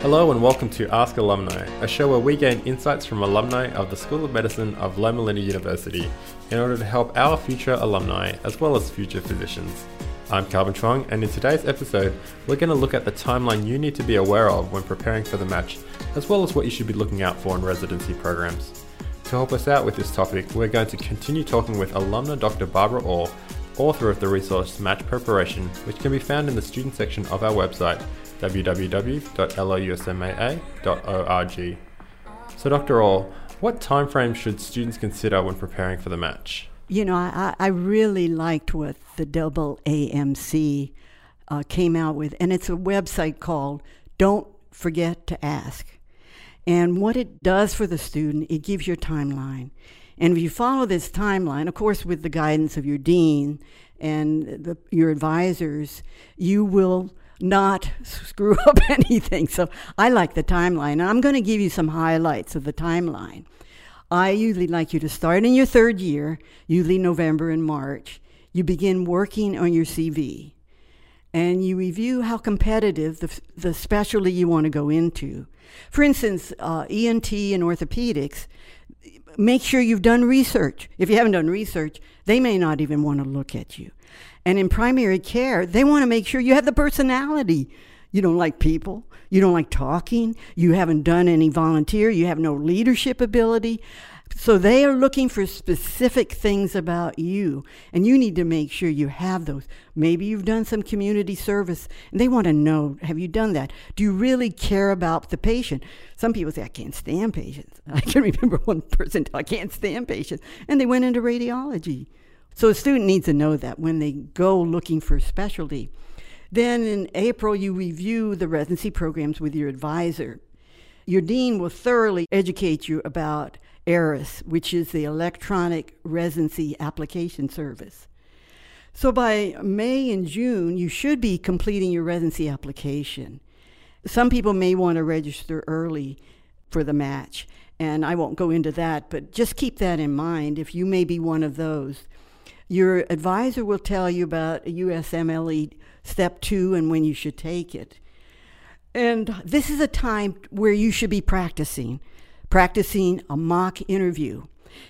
Hello and welcome to Ask Alumni, a show where we gain insights from alumni of the School of Medicine of Loma Linda University in order to help our future alumni as well as future physicians. I'm Calvin Chuang, and in today's episode, we're going to look at the timeline you need to be aware of when preparing for the match, as well as what you should be looking out for in residency programs. To help us out with this topic, we're going to continue talking with alumna Dr. Barbara Orr, author of the resource Match Preparation, which can be found in the student section of our website, www.llusmaa.org. So, Dr. Orr, what time frame should students consider when preparing for the match? You know, I, I really liked what the double AMC uh, came out with, and it's a website called Don't Forget to Ask. And what it does for the student, it gives you a timeline. And if you follow this timeline, of course, with the guidance of your dean and the, your advisors, you will not screw up anything. So I like the timeline. And I'm going to give you some highlights of the timeline. I usually like you to start in your third year, usually November and March. You begin working on your CV and you review how competitive the, the specialty you want to go into. For instance, uh, ENT and orthopedics, make sure you've done research. If you haven't done research, they may not even want to look at you. And in primary care, they want to make sure you have the personality. You don't like people. You don't like talking. You haven't done any volunteer. You have no leadership ability. So they are looking for specific things about you, and you need to make sure you have those. Maybe you've done some community service, and they want to know have you done that? Do you really care about the patient? Some people say, I can't stand patients. I can remember one person, I can't stand patients, and they went into radiology. So a student needs to know that when they go looking for a specialty. Then in April, you review the residency programs with your advisor. Your dean will thoroughly educate you about ERAS, which is the Electronic Residency Application Service. So by May and June, you should be completing your residency application. Some people may want to register early for the match, and I won't go into that, but just keep that in mind if you may be one of those. Your advisor will tell you about USMLE Step 2 and when you should take it. And this is a time where you should be practicing, practicing a mock interview.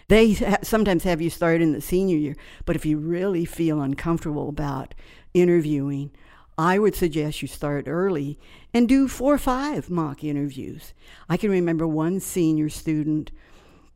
They sometimes have you start in the senior year, but if you really feel uncomfortable about interviewing, I would suggest you start early and do four or five mock interviews. I can remember one senior student,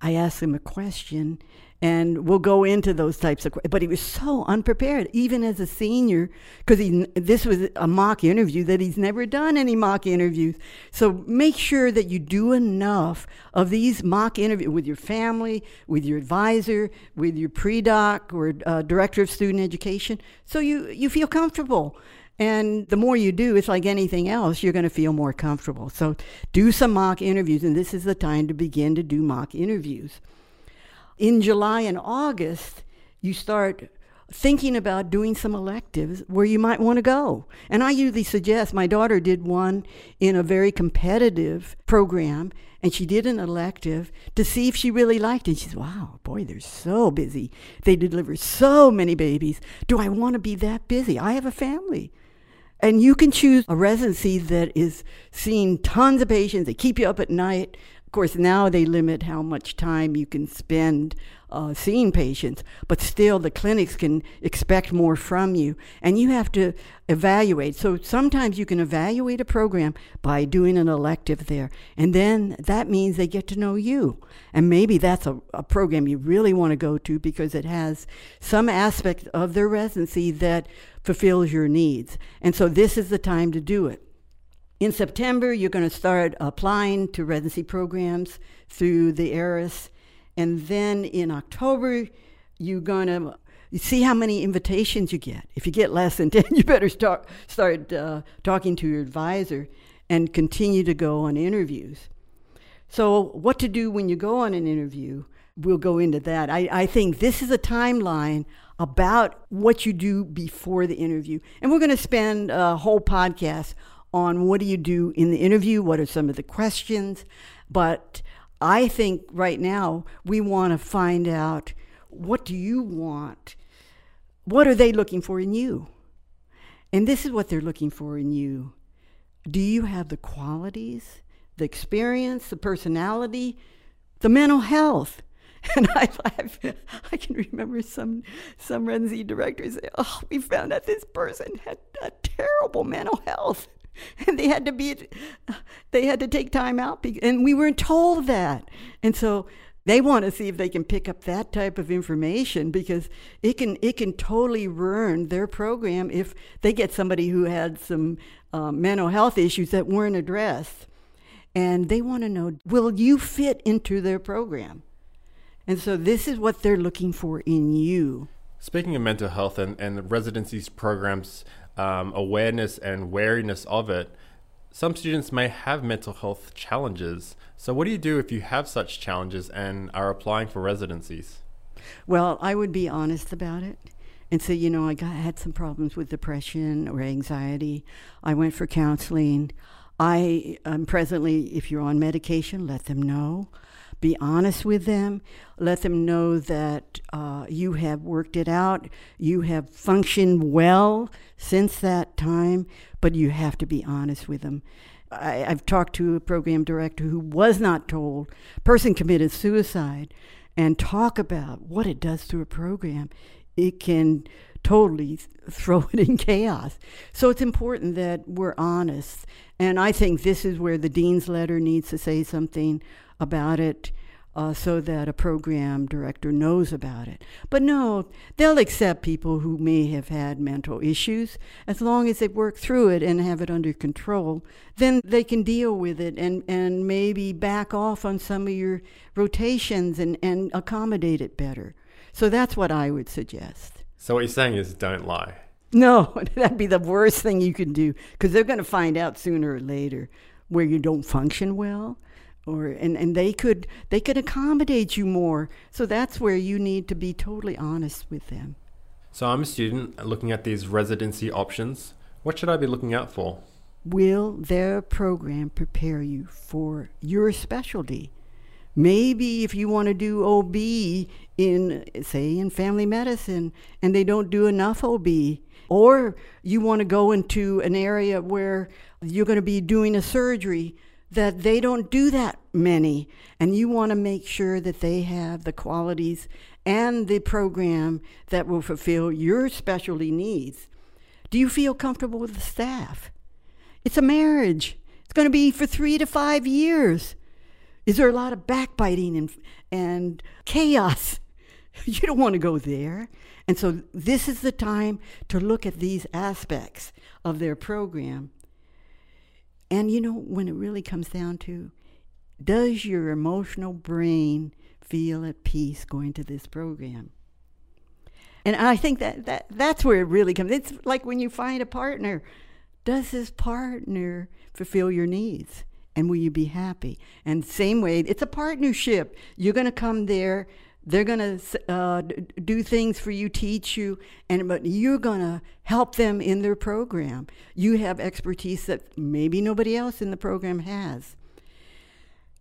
I asked him a question and we'll go into those types of but he was so unprepared even as a senior because he this was a mock interview that he's never done any mock interviews. So make sure that you do enough of these mock interviews with your family with your advisor with your pre-doc or uh, director of student education so you you feel comfortable. And the more you do, it's like anything else, you're going to feel more comfortable. So do some mock interviews, and this is the time to begin to do mock interviews in July and August, you start thinking about doing some electives where you might want to go. And I usually suggest my daughter did one in a very competitive program and she did an elective to see if she really liked it. She said, Wow, boy, they're so busy. They deliver so many babies. Do I want to be that busy? I have a family. And you can choose a residency that is seeing tons of patients. They keep you up at night. Of course, now they limit how much time you can spend uh, seeing patients, but still the clinics can expect more from you, and you have to evaluate. So sometimes you can evaluate a program by doing an elective there, and then that means they get to know you. And maybe that's a, a program you really want to go to because it has some aspect of their residency that fulfills your needs. And so this is the time to do it. In September, you're going to start applying to residency programs through the ERAS. And then in October, you're going to see how many invitations you get. If you get less than 10, you better start, start uh, talking to your advisor and continue to go on interviews. So, what to do when you go on an interview, we'll go into that. I, I think this is a timeline about what you do before the interview. And we're going to spend a whole podcast on what do you do in the interview, what are some of the questions. But I think right now we want to find out what do you want? What are they looking for in you? And this is what they're looking for in you do you have the qualities, the experience, the personality, the mental health? And I, I've, I can remember some some Renzi directors say, "Oh, we found out this person had a terrible mental health, and they had to be, they had to take time out, and we weren't told that." And so they want to see if they can pick up that type of information because it can it can totally ruin their program if they get somebody who had some uh, mental health issues that weren't addressed, and they want to know will you fit into their program, and so this is what they're looking for in you. Speaking of mental health and and residencies programs um, awareness and wariness of it, some students may have mental health challenges. So, what do you do if you have such challenges and are applying for residencies? Well, I would be honest about it and say, you know, I got, had some problems with depression or anxiety. I went for counseling. I am presently, if you're on medication, let them know. Be honest with them. Let them know that uh, you have worked it out. You have functioned well since that time, but you have to be honest with them. I, have talked to a program director who was not told person committed suicide and talk about what it does to a program. It can totally throw it in chaos. So it's important that we're honest. And I think this is where the dean's letter needs to say something about it uh, so that a program director knows about it. But no, they'll accept people who may have had mental issues as long as they work through it and have it under control. Then they can deal with it and, and maybe back off on some of your rotations and, and accommodate it better. So that's what I would suggest. So what you're saying is don't lie. No, that'd be the worst thing you can do because they're going to find out sooner or later where you don't function well or and, and they could they could accommodate you more. So that's where you need to be totally honest with them. So i'm a student looking at these residency options. What should i be looking out for? Will their program prepare you for your specialty maybe if you want to do ob in say in family medicine and they don't do enough ob or you want to go into an area where you're going to be doing a surgery that they don't do that many, and you want to make sure that they have the qualities and the program that will fulfill your specialty needs. Do you feel comfortable with the staff? It's a marriage. It's going to be for three to five years. Is there a lot of backbiting and, and chaos? You don't want to go there. And so, this is the time to look at these aspects of their program and you know, when it really comes down to, does your emotional brain feel at peace going to this program? And I think that, that that's where it really comes. It's like when you find a partner. Does this partner fulfill your needs? And will you be happy? And same way, it's a partnership. You're going to come there they're going to uh, do things for you, teach you, and but you're going to help them in their program. You have expertise that maybe nobody else in the program has.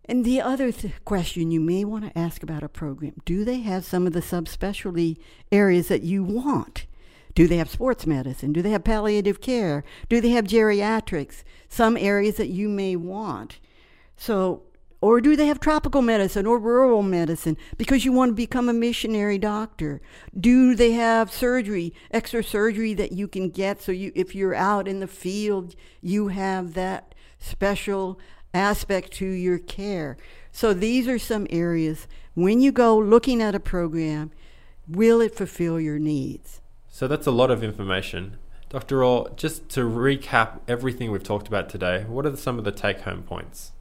And the other th- question you may want to ask about a program do they have some of the subspecialty areas that you want? Do they have sports medicine? Do they have palliative care? Do they have geriatrics? Some areas that you may want. So or do they have tropical medicine or rural medicine because you want to become a missionary doctor? Do they have surgery, extra surgery that you can get so you if you're out in the field, you have that special aspect to your care. So these are some areas when you go looking at a program, will it fulfill your needs? So that's a lot of information. Dr. Orr, just to recap everything we've talked about today, what are some of the take home points?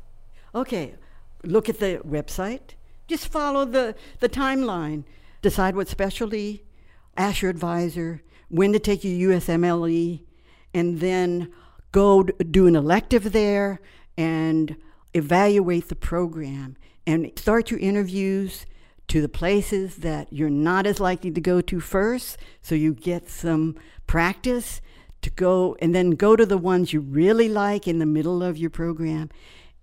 Okay, look at the website. Just follow the, the timeline. Decide what specialty, ask your advisor, when to take your USMLE, and then go do an elective there and evaluate the program and start your interviews to the places that you're not as likely to go to first so you get some practice to go and then go to the ones you really like in the middle of your program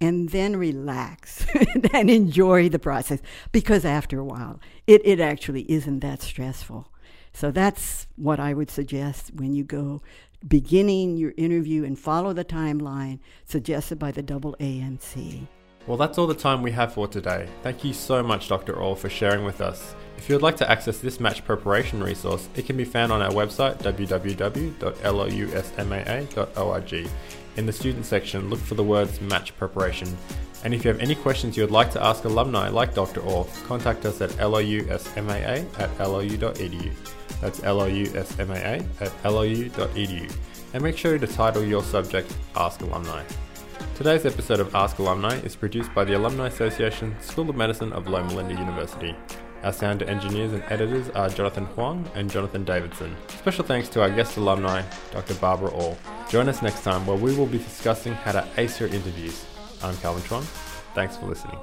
and then relax and enjoy the process because after a while it, it actually isn't that stressful so that's what i would suggest when you go beginning your interview and follow the timeline suggested by the AAMC. Well, that's all the time we have for today. Thank you so much, Dr. Orr, for sharing with us. If you would like to access this match preparation resource, it can be found on our website www.llusmaa.org. In the student section, look for the words match preparation. And if you have any questions you would like to ask alumni like Dr. Orr, contact us at llusmaa at llu.edu. That's llusmaa at llu.edu. And make sure to title your subject Ask Alumni. Today's episode of Ask Alumni is produced by the Alumni Association School of Medicine of Loma Linda University. Our sound engineers and editors are Jonathan Huang and Jonathan Davidson. Special thanks to our guest alumni, Dr. Barbara Orr. Join us next time where we will be discussing how to ace your interviews. I'm Calvin Chuang. Thanks for listening.